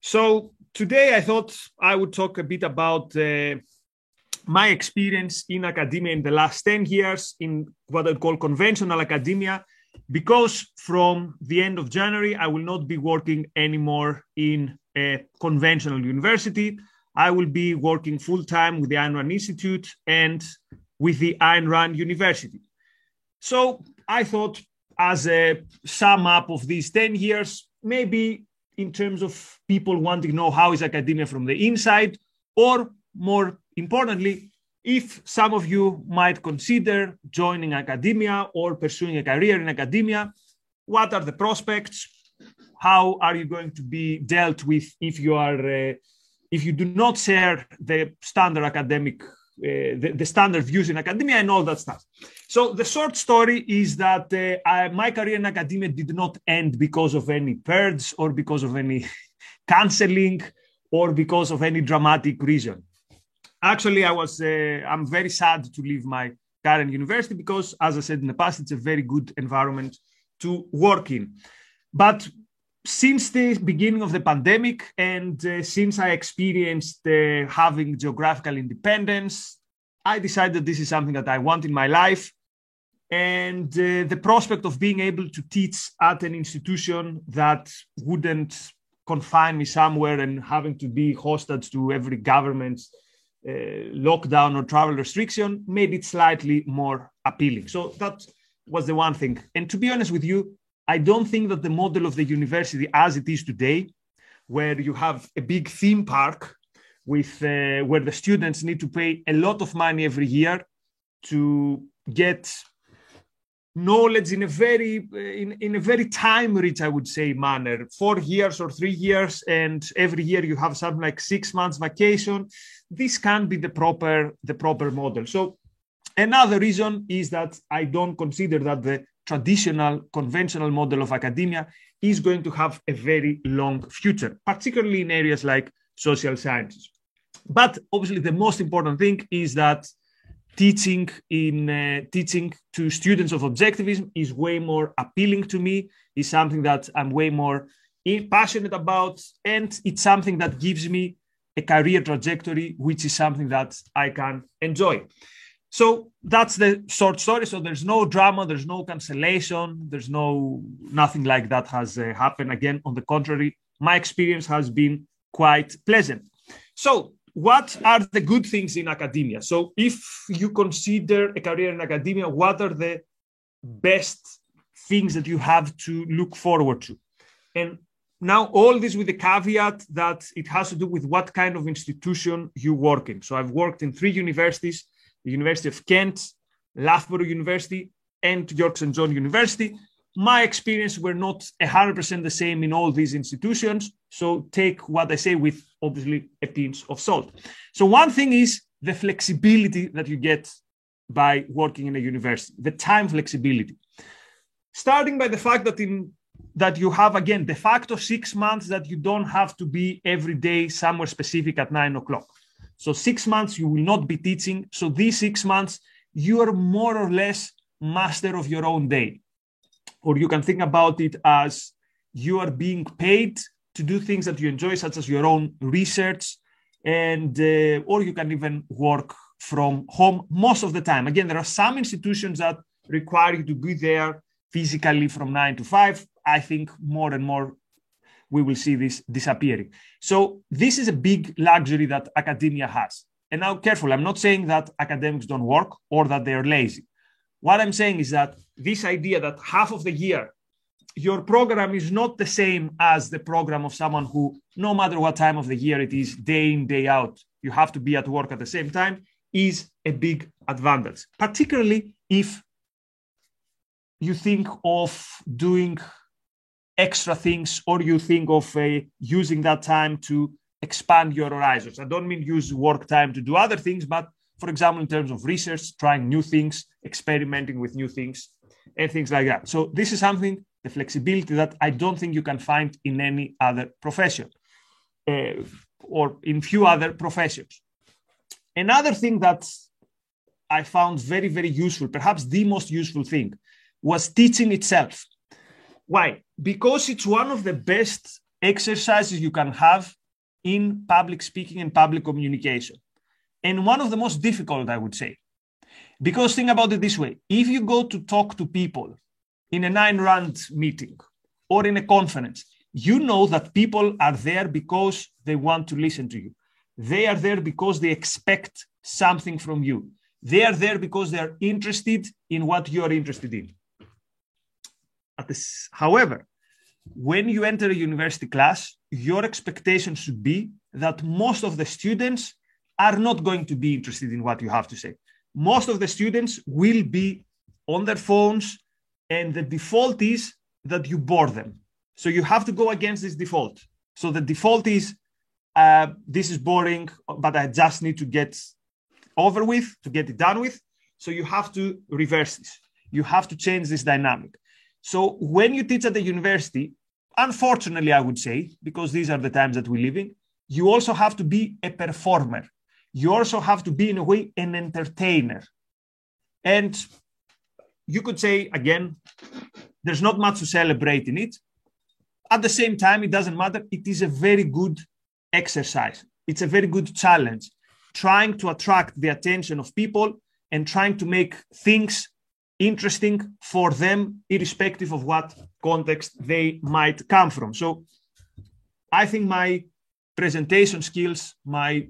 So today I thought I would talk a bit about uh, my experience in academia in the last 10 years in what I call conventional academia, because from the end of January, I will not be working anymore in a conventional university. I will be working full time with the Ayn Rand Institute and with the Ayn Rand University. So I thought, as a sum up of these 10 years, maybe in terms of people wanting to know how is academia from the inside, or more importantly, if some of you might consider joining academia or pursuing a career in academia, what are the prospects? How are you going to be dealt with if you are uh, if you do not share the standard academic the, the, standard views in academia and all that stuff. So the short story is that uh, I, my career in academia did not end because of any purge or because of any canceling or because of any dramatic reason. Actually, I was uh, I'm very sad to leave my current university because, as I said in the past, it's a very good environment to work in. But since the beginning of the pandemic and uh, since I experienced uh, having geographical independence, I decided this is something that I want in my life. And uh, the prospect of being able to teach at an institution that wouldn't confine me somewhere and having to be hostage to every government's uh, lockdown or travel restriction made it slightly more appealing. So that was the one thing. And to be honest with you, I don't think that the model of the university as it is today, where you have a big theme park with uh, where the students need to pay a lot of money every year to get knowledge in a very in, in a very time rich i would say manner. Four years or three years and every year you have something like six months vacation. This can be the proper the proper model. So another reason is that i don't consider that the traditional, conventional model of academia is going to have a very long future, particularly in areas like social sciences. But obviously, the most important thing is that teaching in uh, teaching to students of objectivism is way more appealing to me. Is something that I'm way more passionate about, and it's something that gives me a career trajectory, which is something that I can enjoy. So that's the short story. So there's no drama, there's no cancellation, there's no nothing like that has uh, happened. Again, on the contrary, my experience has been quite pleasant. So what are the good things in academia? So if you consider a career in academia, what are the best things that you have to look forward to? And now all this with the caveat that it has to do with what kind of institution you work in. So I've worked in three universities University of Kent, Loughborough University, and York St. John University. My experience were not 100% the same in all these institutions. So take what I say with obviously a pinch of salt. So one thing is the flexibility that you get by working in a university, the time flexibility. Starting by the fact that in that you have again de facto six months that you don't have to be every day somewhere specific at nine o'clock. So six months you will not be teaching. So these six months you are more or less master of your own day. Or you can think about it as you are being paid to do things that you enjoy, such as your own research, and uh, or you can even work from home most of the time. Again, there are some institutions that require you to be there physically from nine to five. I think more and more we will see this disappearing. So this is a big luxury that academia has. And now, careful, I'm not saying that academics don't work or that they're lazy. What I'm saying is that this idea that half of the year your program is not the same as the program of someone who, no matter what time of the year it is, day in, day out, you have to be at work at the same time, is a big advantage, particularly if you think of doing extra things or you think of uh, using that time to expand your horizons. I don't mean use work time to do other things, but for example, in terms of research, trying new things, experimenting with new things, and things like that. So, this is something, the flexibility that I don't think you can find in any other profession uh, or in few other professions. Another thing that I found very, very useful, perhaps the most useful thing, was teaching itself. Why? Because it's one of the best exercises you can have in public speaking and public communication. And one of the most difficult, I would say. Because think about it this way if you go to talk to people in an Ayn Rand meeting or in a conference, you know that people are there because they want to listen to you. They are there because they expect something from you. They are there because they are interested in what you are interested in. This, however, when you enter a university class, your expectation should be that most of the students are not going to be interested in what you have to say. Most of the students will be on their phones, and the default is that you bore them. So you have to go against this default. So the default is uh, this is boring, but I just need to get over with, to get it done with. So you have to reverse this. You have to change this dynamic. So when you teach at the university, unfortunately, I would say, because these are the times that we live in, you also have to be a performer. You also have to be, in a way, an entertainer. And you could say, again, there's not much to celebrate in it. At the same time, it doesn't matter. It is a very good exercise, it's a very good challenge, trying to attract the attention of people and trying to make things interesting for them, irrespective of what context they might come from. So I think my presentation skills, my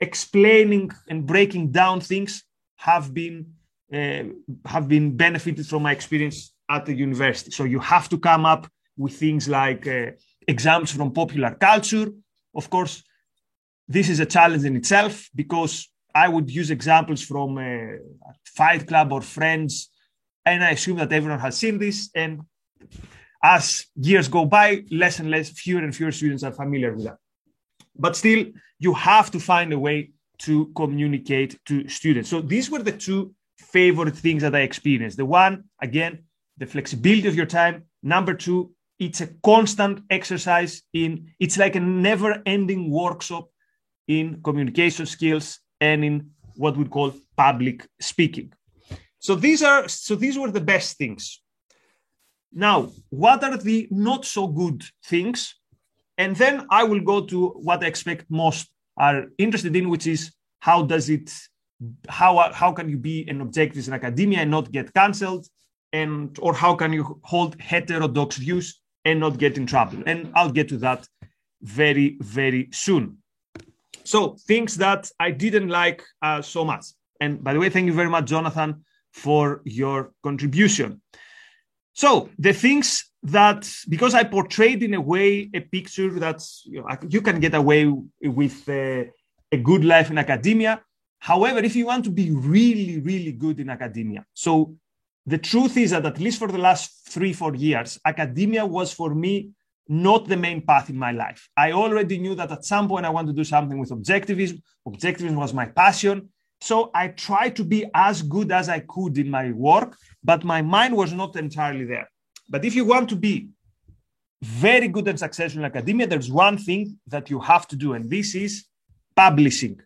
explaining and breaking down things have been uh, have been benefited from my experience at the university. So you have to come up with things like uh, exams from popular culture. Of course, this is a challenge in itself because I would use examples from uh, Fight Club or Friends, and I assume that everyone has seen this. And as years go by, less and less, fewer and fewer students are familiar with that. But still, you have to find a way to communicate to students. So these were the two favorite things that I experienced. The one, again, the flexibility of your time. Number two, it's a constant exercise in, it's like a never ending workshop in communication skills and in what we call public speaking. So these are so these were the best things. Now, what are the not so good things? And then I will go to what I expect most are interested in, which is how does it how how can you be an objectivist in academia and not get cancelled? And or how can you hold heterodox views and not get in trouble? And I'll get to that very, very soon. So things that I didn't like uh, so much. And by the way, thank you very much, Jonathan, for your contribution. So the things that, because I portrayed in a way a picture that you, know, you can get away with uh, a good life in academia. However, if you want to be really, really good in academia, so the truth is that at least for the last three, four years, academia was for me not the main path in my life. I already knew that at some point I want to do something with objectivism. Objectivism was my passion. So I tried to be as good as I could in my work, but my mind was not entirely there. But if you want to be very good and successful in academia, there's one thing that you have to do, and this is publishing.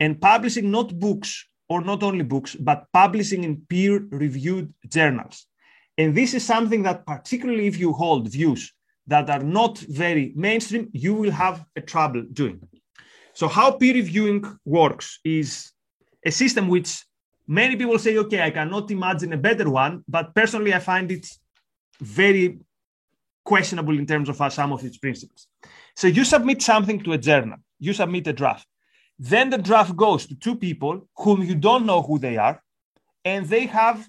And publishing not books or not only books, but publishing in peer reviewed journals. And this is something that, particularly if you hold views that are not very mainstream, you will have a trouble doing. So, how peer reviewing works is a system which many people say, okay, I cannot imagine a better one, but personally, I find it very questionable in terms of some of its principles. So, you submit something to a journal, you submit a draft. Then the draft goes to two people whom you don't know who they are, and they have,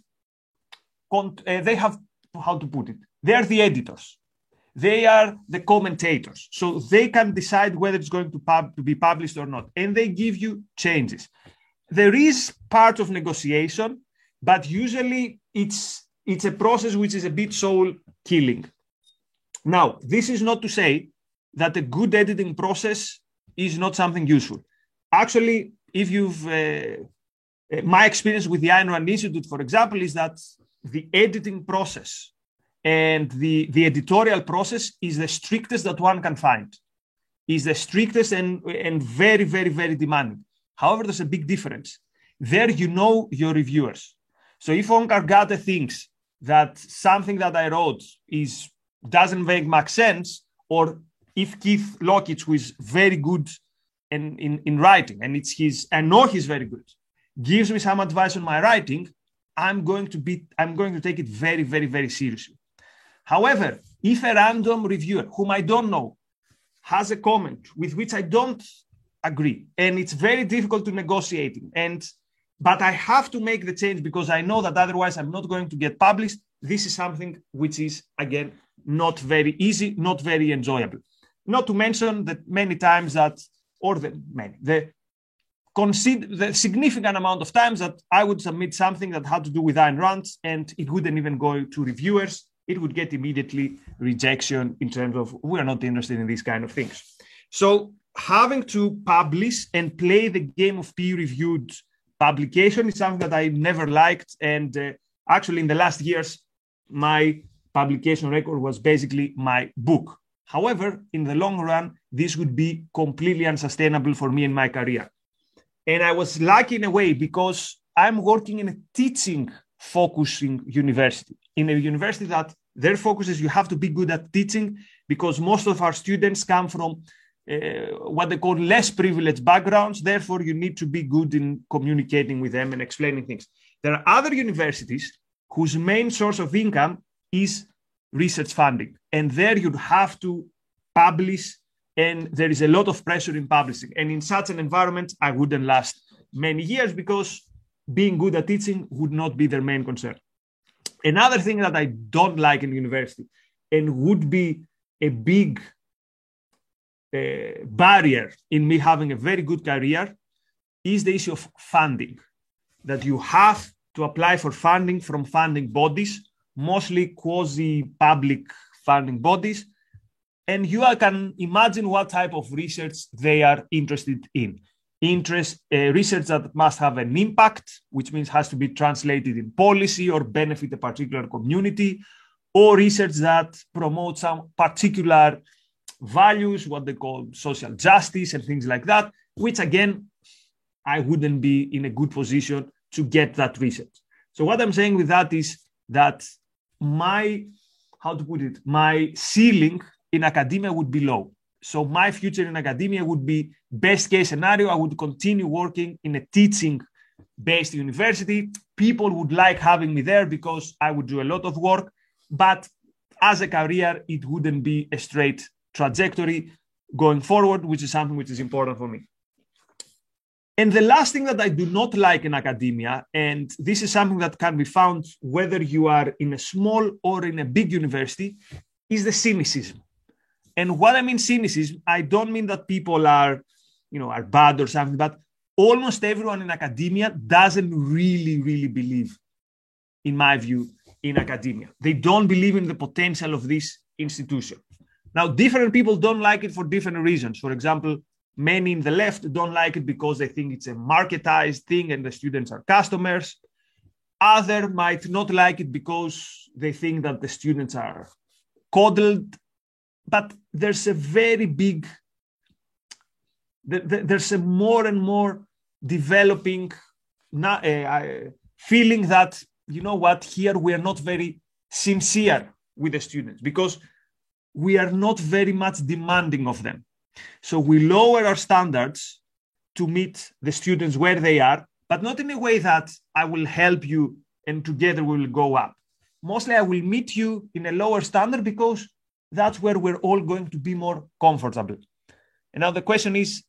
uh, they have how to put it, they are the editors they are the commentators. So they can decide whether it's going to, pub, to be published or not. And they give you changes. There is part of negotiation, but usually it's, it's a process which is a bit soul killing. Now, this is not to say that a good editing process is not something useful. Actually, if you've, uh, uh my experience with the Ayn Rand Institute, for example, is that the editing process and the, the editorial process is the strictest that one can find. Is the strictest and, and very very very demanding. However there's a big difference. There you know your reviewers. So if Onkar Ghate thinks that something that i wrote is doesn't make much sense or if Keith Lockitch, who is very good in, in, in writing, and it's his, I know he's very good, gives me some advice on my writing, I'm going to be, I'm going to take it very, very, very seriously. However, if a random reviewer whom I don't know has a comment with which I don't agree, and it's very difficult to negotiate, and but I have to make the change because I know that otherwise I'm not going to get published. This is something which is again not very easy, not very enjoyable. Not to mention that many times that, or the many, the consider the significant amount of times that I would submit something that had to do with Ayn Rand and it wouldn't even go to reviewers. It would get immediately rejection in terms of we're not interested in these kind of things. So having to publish and play the game of peer-reviewed publication is something that I never liked. And uh, actually, in the last years, my publication record was basically my book. However, in the long run, this would be completely unsustainable for me in my career. And I was lucky in a way because I'm working in a teaching focusing university, in a university that their focus is you have to be good at teaching because most of our students come from uh, what they call less privileged backgrounds. Therefore, you need to be good in communicating with them and explaining things. There are other universities whose main source of income is research funding. And there you have to publish, and there is a lot of pressure in publishing. And in such an environment, I wouldn't last many years because being good at teaching would not be their main concern. Another thing that I don't like in university and would be a big uh, barrier in me having a very good career is the issue of funding. That you have to apply for funding from funding bodies, mostly quasi public funding bodies. And you can imagine what type of research they are interested in. Interest uh, research that must have an impact, which means has to be translated in policy or benefit a particular community, or research that promotes some particular values, what they call social justice and things like that, which again, I wouldn't be in a good position to get that research. So what I'm saying with that is that my, how to put it, my ceiling in academia would be low. So my future in academia would be best case scenario. I would continue working in a teaching based university. People would like having me there because I would do a lot of work. But as a career, it wouldn't be a straight trajectory going forward, which is something which is important for me. And the last thing that I do not like in academia, and this is something that can be found whether you are in a small or in a big university, is the cynicism. And what I mean cynicism, I don't mean that people are, you know, are bad or something, but almost everyone in academia doesn't really, really believe, in my view, in academia. They don't believe in the potential of this institution. Now, different people don't like it for different reasons. For example, many in the left don't like it because they think it's a marketized thing and the students are customers. Other might not like it because they think that the students are coddled. But there's a very big, there's a more and more developing uh, feeling that, you know what, here we are not very sincere with the students because we are not very much demanding of them. So we lower our standards to meet the students where they are, but not in a way that I will help you and together we will go up. Mostly, I will meet you in a lower standard because that's where we're all going to be more comfortable. And now the question is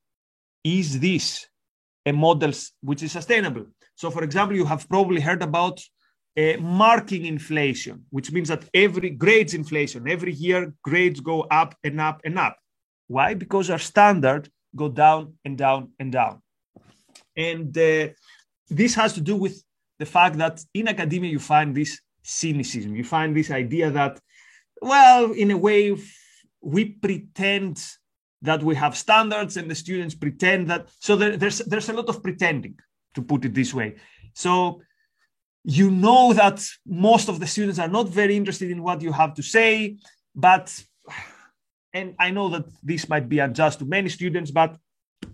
is this a model which is sustainable? So, for example, you have probably heard about uh, marking inflation, which means that every grades inflation, every year grades go up and up and up. Why? Because our standard go down and down and down. And uh, this has to do with the fact that in academia you find this cynicism. You find this idea that, well, in a way, we pretend that we have standards and the students pretend that. So there, there's there's a lot of pretending, to put it this way. So you know that most of the students are not very interested in what you have to say but and i know that this might be unjust to many students but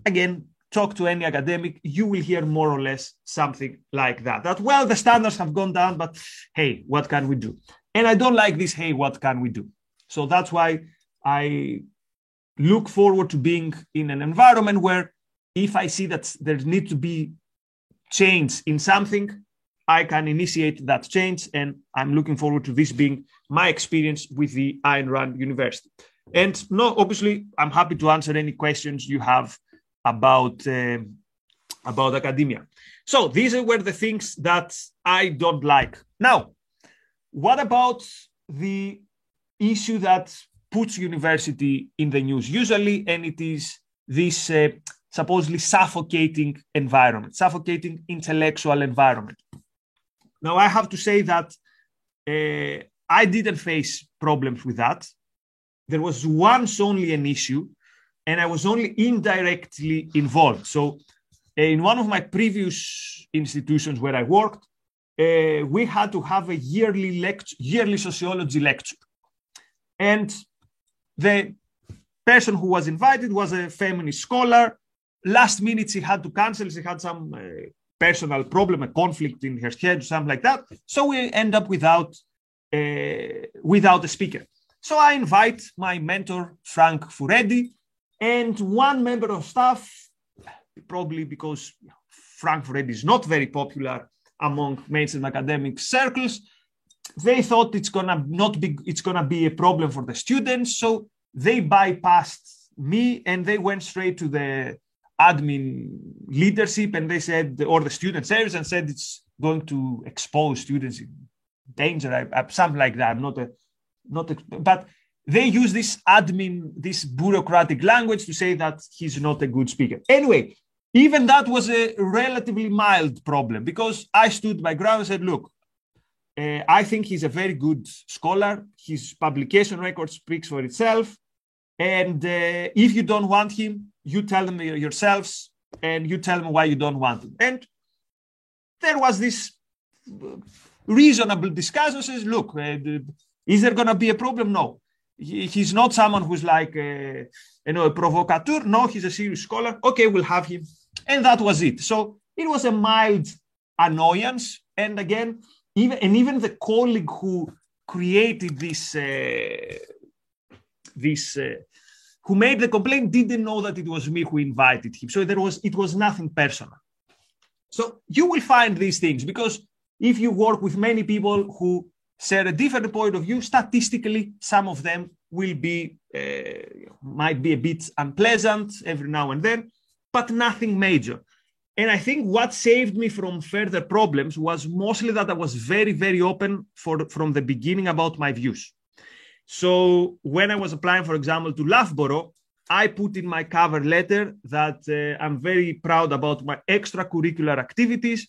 again talk to any academic you will hear more or less something like that that well the standards have gone down but hey what can we do and i don't like this hey what can we do so that's why I look forward to being in an environment where if I see that there needs to be change in something, I can initiate that change. And I'm looking forward to this being my experience with the Ayn Rand University. And no, obviously, I'm happy to answer any questions you have about uh, about academia. So these were the things that I don't like. Now, what about the issue that puts university in the news usually, and it is this uh, supposedly suffocating environment, suffocating intellectual environment. Now, I have to say that uh, I didn't face problems with that. There was once only an issue, and I was only indirectly involved. So, uh, in one of my previous institutions where I worked, uh, we had to have a yearly lecture, yearly sociology lecture, and the person who was invited was a feminist scholar. Last minute, she had to cancel. She had some uh, personal problem, a conflict in her schedule, something like that. So we end up without uh, without a speaker. So I invite my mentor Frank Furedi and one member of staff, probably because Frank Furedi is not very popular among mainstream academic circles. They thought it's gonna not be it's gonna be a problem for the students, so they bypassed me and they went straight to the admin leadership and they said or the student service and said it's going to expose students in danger I, I, something like that not a not a, but they use this admin this bureaucratic language to say that he's not a good speaker anyway even that was a relatively mild problem because i stood my ground and said look uh, i think he's a very good scholar his publication record speaks for itself and uh, if you don't want him, you tell them yourselves and you tell them why you don't want him. And there was this reasonable discussion says, look, uh, is there going to be a problem? No. He, he's not someone who's like, a, uh, you know, a provocateur. No, he's a serious scholar. Okay, we'll have him. And that was it. So it was a mild annoyance. And again, even and even the colleague who created this uh, this uh, who made the complaint didn't know that it was me who invited him. So there was it was nothing personal. So you will find these things because if you work with many people who share a different point of view, statistically, some of them will be uh, might be a bit unpleasant every now and then, but nothing major. And I think what saved me from further problems was mostly that I was very, very open for from the beginning about my views. So when I was applying, for example, to Loughborough, I put in my cover letter that uh, I'm very proud about my extracurricular activities,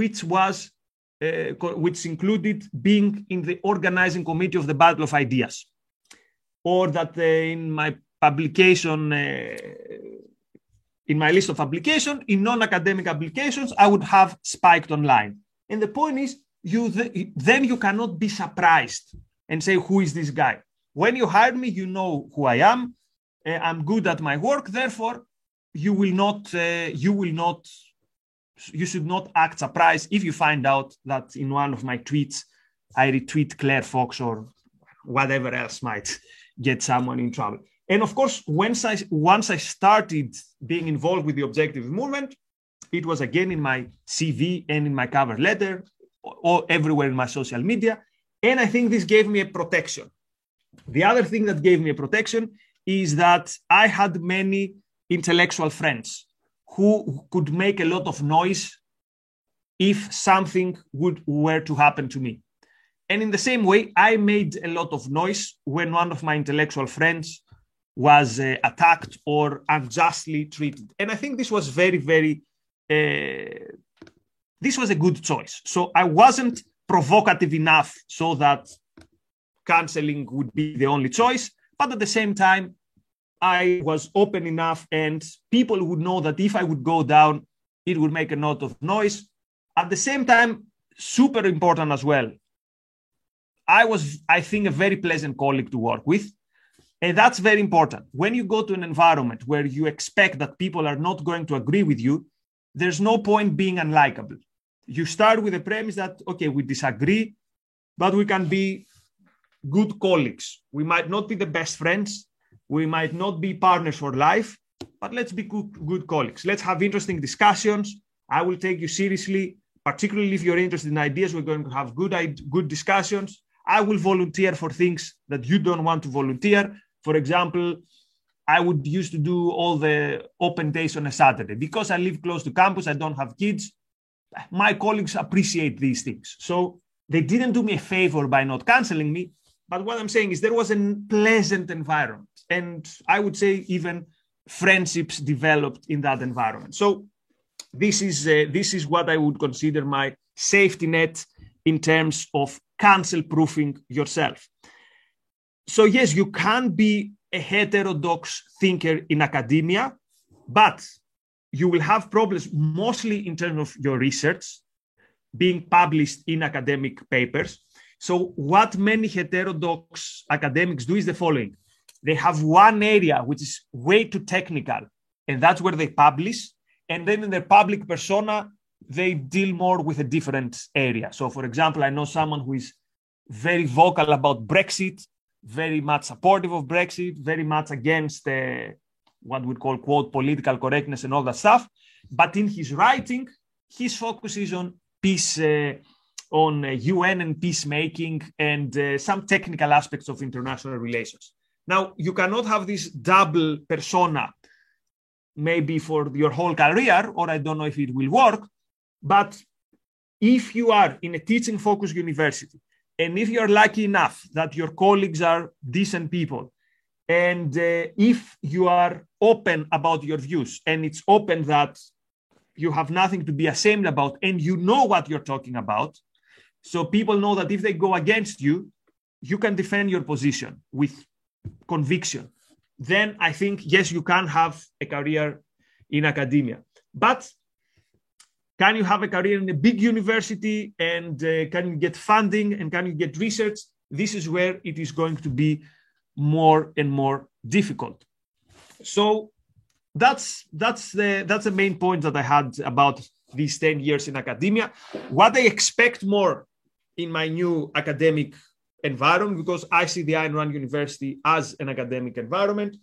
which was uh, which included being in the organizing committee of the Battle of Ideas, or that uh, in my publication, uh, in my list of application, in non-academic applications, I would have spiked online. And the point is, you th- then you cannot be surprised and say, Who is this guy? When you hire me, you know who I am. Uh, I'm good at my work. Therefore, you will not, uh, you will not, you should not act surprised if you find out that in one of my tweets, I retweet Claire Fox or whatever else might get someone in trouble. And of course, once I once I started being involved with the objective movement, it was again in my CV and in my cover letter, or everywhere in my social media. And I think this gave me a protection. The other thing that gave me a protection is that I had many intellectual friends who could make a lot of noise if something would were to happen to me. And in the same way, I made a lot of noise when one of my intellectual friends was uh, attacked or unjustly treated. And I think this was very, very, uh, this was a good choice. So I wasn't provocative enough so that canceling would be the only choice. But at the same time, I was open enough, and people would know that if I would go down, it would make a lot of noise. At the same time, super important as well. I was, I think, a very pleasant colleague to work with. And that's very important. When you go to an environment where you expect that people are not going to agree with you, there's no point being unlikable you start with the premise that okay we disagree but we can be good colleagues. We might not be the best friends. We might not be partners for life, but let's be good, good colleagues. Let's have interesting discussions. I will take you seriously, particularly if you're interested in ideas. We're going to have good, good discussions. I will volunteer for things that you don't want to volunteer. For example, I would used to do all the open days on a Saturday. Because I live close to campus, I don't have kids. My colleagues appreciate these things. So they didn't do me a favor by not canceling me. But what I'm saying is there was a pleasant environment. And I would say even friendships developed in that environment. So this is, uh, this is what I would consider my safety net in terms of cancel proofing yourself. So, yes, you can be a heterodox thinker in academia, but you will have problems mostly in terms of your research being published in academic papers. So, what many heterodox academics do is the following they have one area which is way too technical, and that's where they publish. And then in their public persona, they deal more with a different area. So, for example, I know someone who is very vocal about Brexit very much supportive of Brexit, very much against uh, what we call quote political correctness and all that stuff. But in his writing, his focus is on peace, uh, on uh, UN and peacemaking, and uh, some technical aspects of international relations. Now, you cannot have this double persona, maybe for your whole career, or I don't know if it will work. But if you are in a teaching focused university and if you're lucky enough that your colleagues are decent people, and uh, if you are open about your views, and it's open that you have nothing to be ashamed about, and you know what you're talking about, so people know that if they go against you, you can defend your position with conviction. Then I think, yes, you can have a career in academia. But can you have a career in a big university and uh, can you get funding and can you get research? This is where it is going to be more and more difficult. So that's that's the that's the main point that I had about these 10 years in academia. What I expect more in my new academic environment, because I see the Ayn Rand University as an academic environment,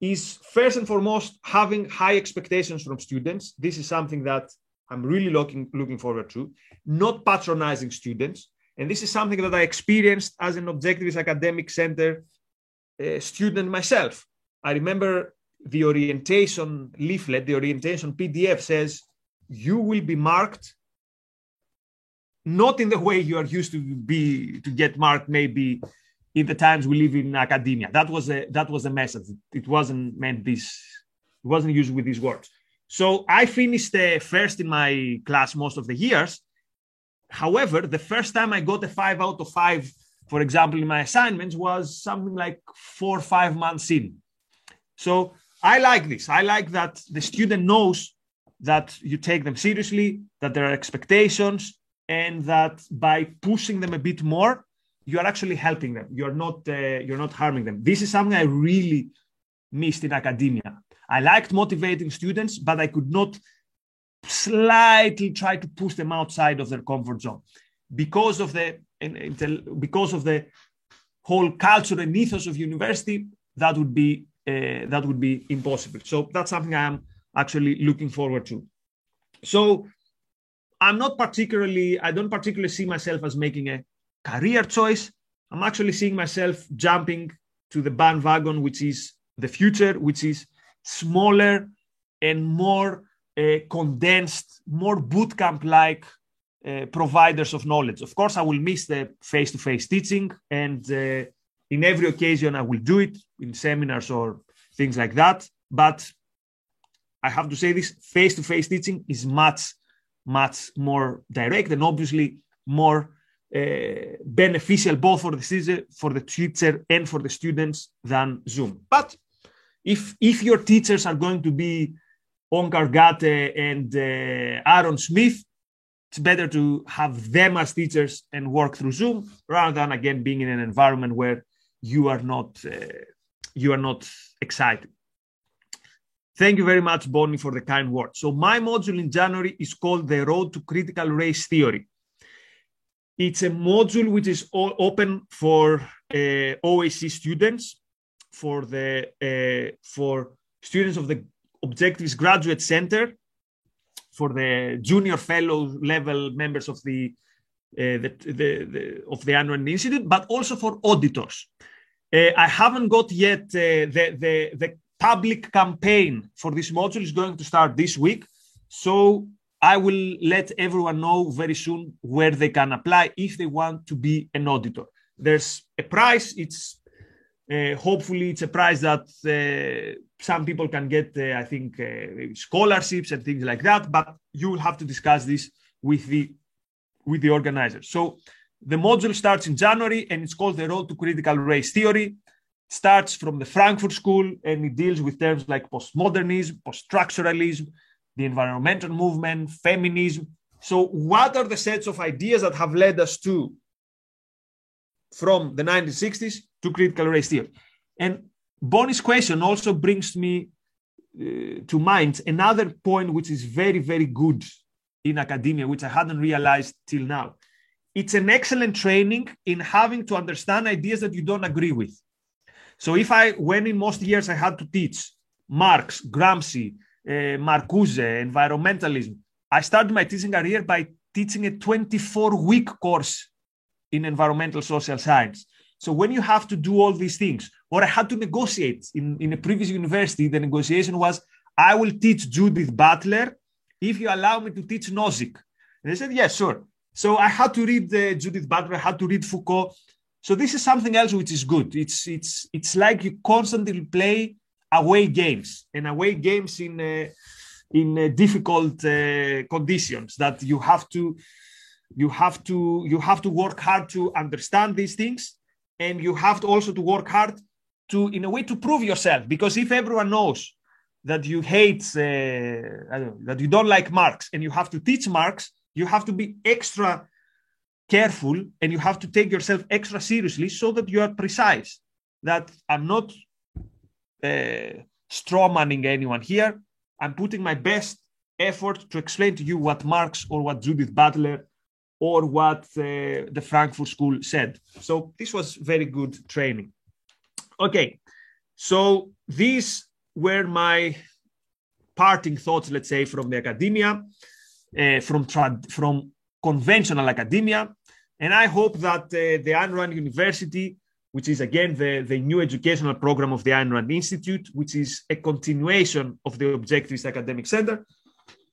is first and foremost having high expectations from students. This is something that I'm really looking looking forward to, not patronizing students. And this is something that I experienced as an Objectivist Academic Center uh, student myself. I remember the orientation leaflet, the orientation PDF says, you will be marked not in the way you are used to be to get marked maybe in the times we live in academia. That was a that was a message. It wasn't meant this, it wasn't used with these words. So I finished uh, first in my class most of the years. However, the first time I got a five out of five, for example, in my assignments was something like four or five months in. So I like this. I like that the student knows that you take them seriously, that there are expectations, and that by pushing them a bit more, you are actually helping them. You're not uh, you're not harming them. This is something I really missed in academia. I liked motivating students, but I could not slightly try to push them outside of their comfort zone because of the because of the whole culture and ethos of university. That would be uh, that would be impossible. So that's something I am actually looking forward to. So I'm not particularly I don't particularly see myself as making a career choice. I'm actually seeing myself jumping to the bandwagon, which is the future, which is smaller and more uh, condensed, more bootcamp like uh, providers of knowledge. Of course, I will miss the face to face teaching, and uh, in every occasion, I will do it in seminars or things like that. But I have to say this face to face teaching is much, much more direct and obviously more uh, beneficial both for the teacher, for the teacher and for the students than Zoom. But if if your teachers are going to be Onkar Ghate and uh, Aaron Smith, it's better to have them as teachers and work through Zoom rather than again being in an environment where you are not uh, you are not excited. Thank you very much, Bonnie, for the kind words. So my module in January is called the Road to Critical Race Theory. It's a module which is open for uh, OAC students, for the uh, for students of the Objectivist Graduate Center, for the junior fellow level members of the, uh, the, the, the, of the Ayn Rand Institute, but also for auditors. Uh, I haven't got yet uh, the, the, the public campaign for this module is going to start this week. So I will let everyone know very soon where they can apply if they want to be an auditor. There's a price. It's uh, hopefully it's a prize that uh, some people can get. Uh, I think uh, scholarships and things like that. But you will have to discuss this with the with the organizers. So the module starts in January and it's called the Road to Critical Race Theory. Starts from the Frankfurt School and it deals with terms like postmodernism, post-structuralism, the environmental movement, feminism. So, what are the sets of ideas that have led us to from the 1960s to critical race theory? And Bonnie's question also brings me uh, to mind another point which is very, very good in academia, which I hadn't realized till now. It's an excellent training in having to understand ideas that you don't agree with. So if I, when in most years I had to teach Marx, Gramsci, uh, Marcuse, environmentalism, I started my teaching career by teaching a 24 week course in environmental social science. So when you have to do all these things, or I had to negotiate in, in a previous university, the negotiation was I will teach Judith Butler if you allow me to teach Nozick. And they said, yes, sure. So I had to read uh, Judith Butler, I had to read Foucault. So this is something else which is good. It's it's it's like you constantly play away games and away games in uh, in uh, difficult uh, conditions that you have to you have to you have to work hard to understand these things and you have to also to work hard to in a way to prove yourself. Because if everyone knows that you hate uh, know, that you don't like marx and you have to teach marx you have to be extra careful and you have to take yourself extra seriously so that you are precise that i'm not uh, strawmanning anyone here. I'm putting my best effort to explain to you what marx or what judith butler or what uh, the frankfurt school said so this was very good training okay so these were my parting thoughts let's say from the academia uh, from from conventional academia. And I hope that uh, the Ayn Rand University, which is again the, the new educational program of the Ayn Rand Institute, which is a continuation of the Objectivist Academic Center,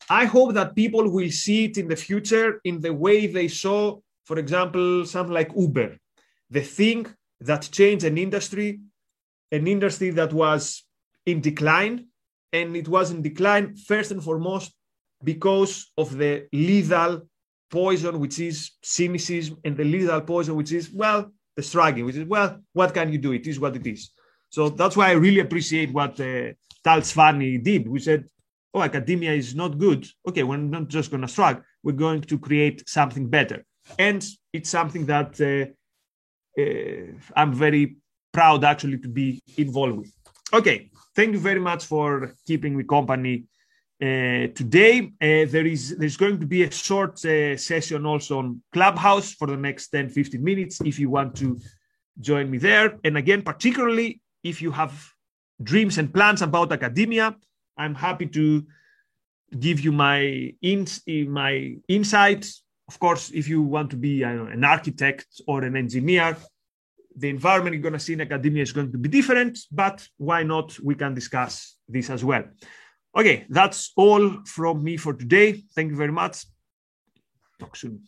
I hope that people will see it in the future in the way they saw, for example, something like Uber, the thing that changed an industry, an industry that was in decline. And it was in decline first and foremost because of the lethal poison, which is cynicism, and the lethal poison, which is, well, the struggling, which is, well, what can you do? It is what it is. So that's why I really appreciate what uh, Tal Tsfany did. We said, oh, academia is not good. Okay, we're not just going to struggle. We're going to create something better. And it's something that uh, uh, I'm very proud actually to be involved with. Okay, thank you very much for keeping me company uh, today uh, there is there's going to be a short uh, session also on clubhouse for the next 10 15 minutes if you want to join me there and again particularly if you have dreams and plans about academia i'm happy to give you my in, my insights of course if you want to be know, an architect or an engineer the environment you're going to see in academia is going to be different but why not we can discuss this as well Okay, that's all from me for today. Thank you very much. Talk soon.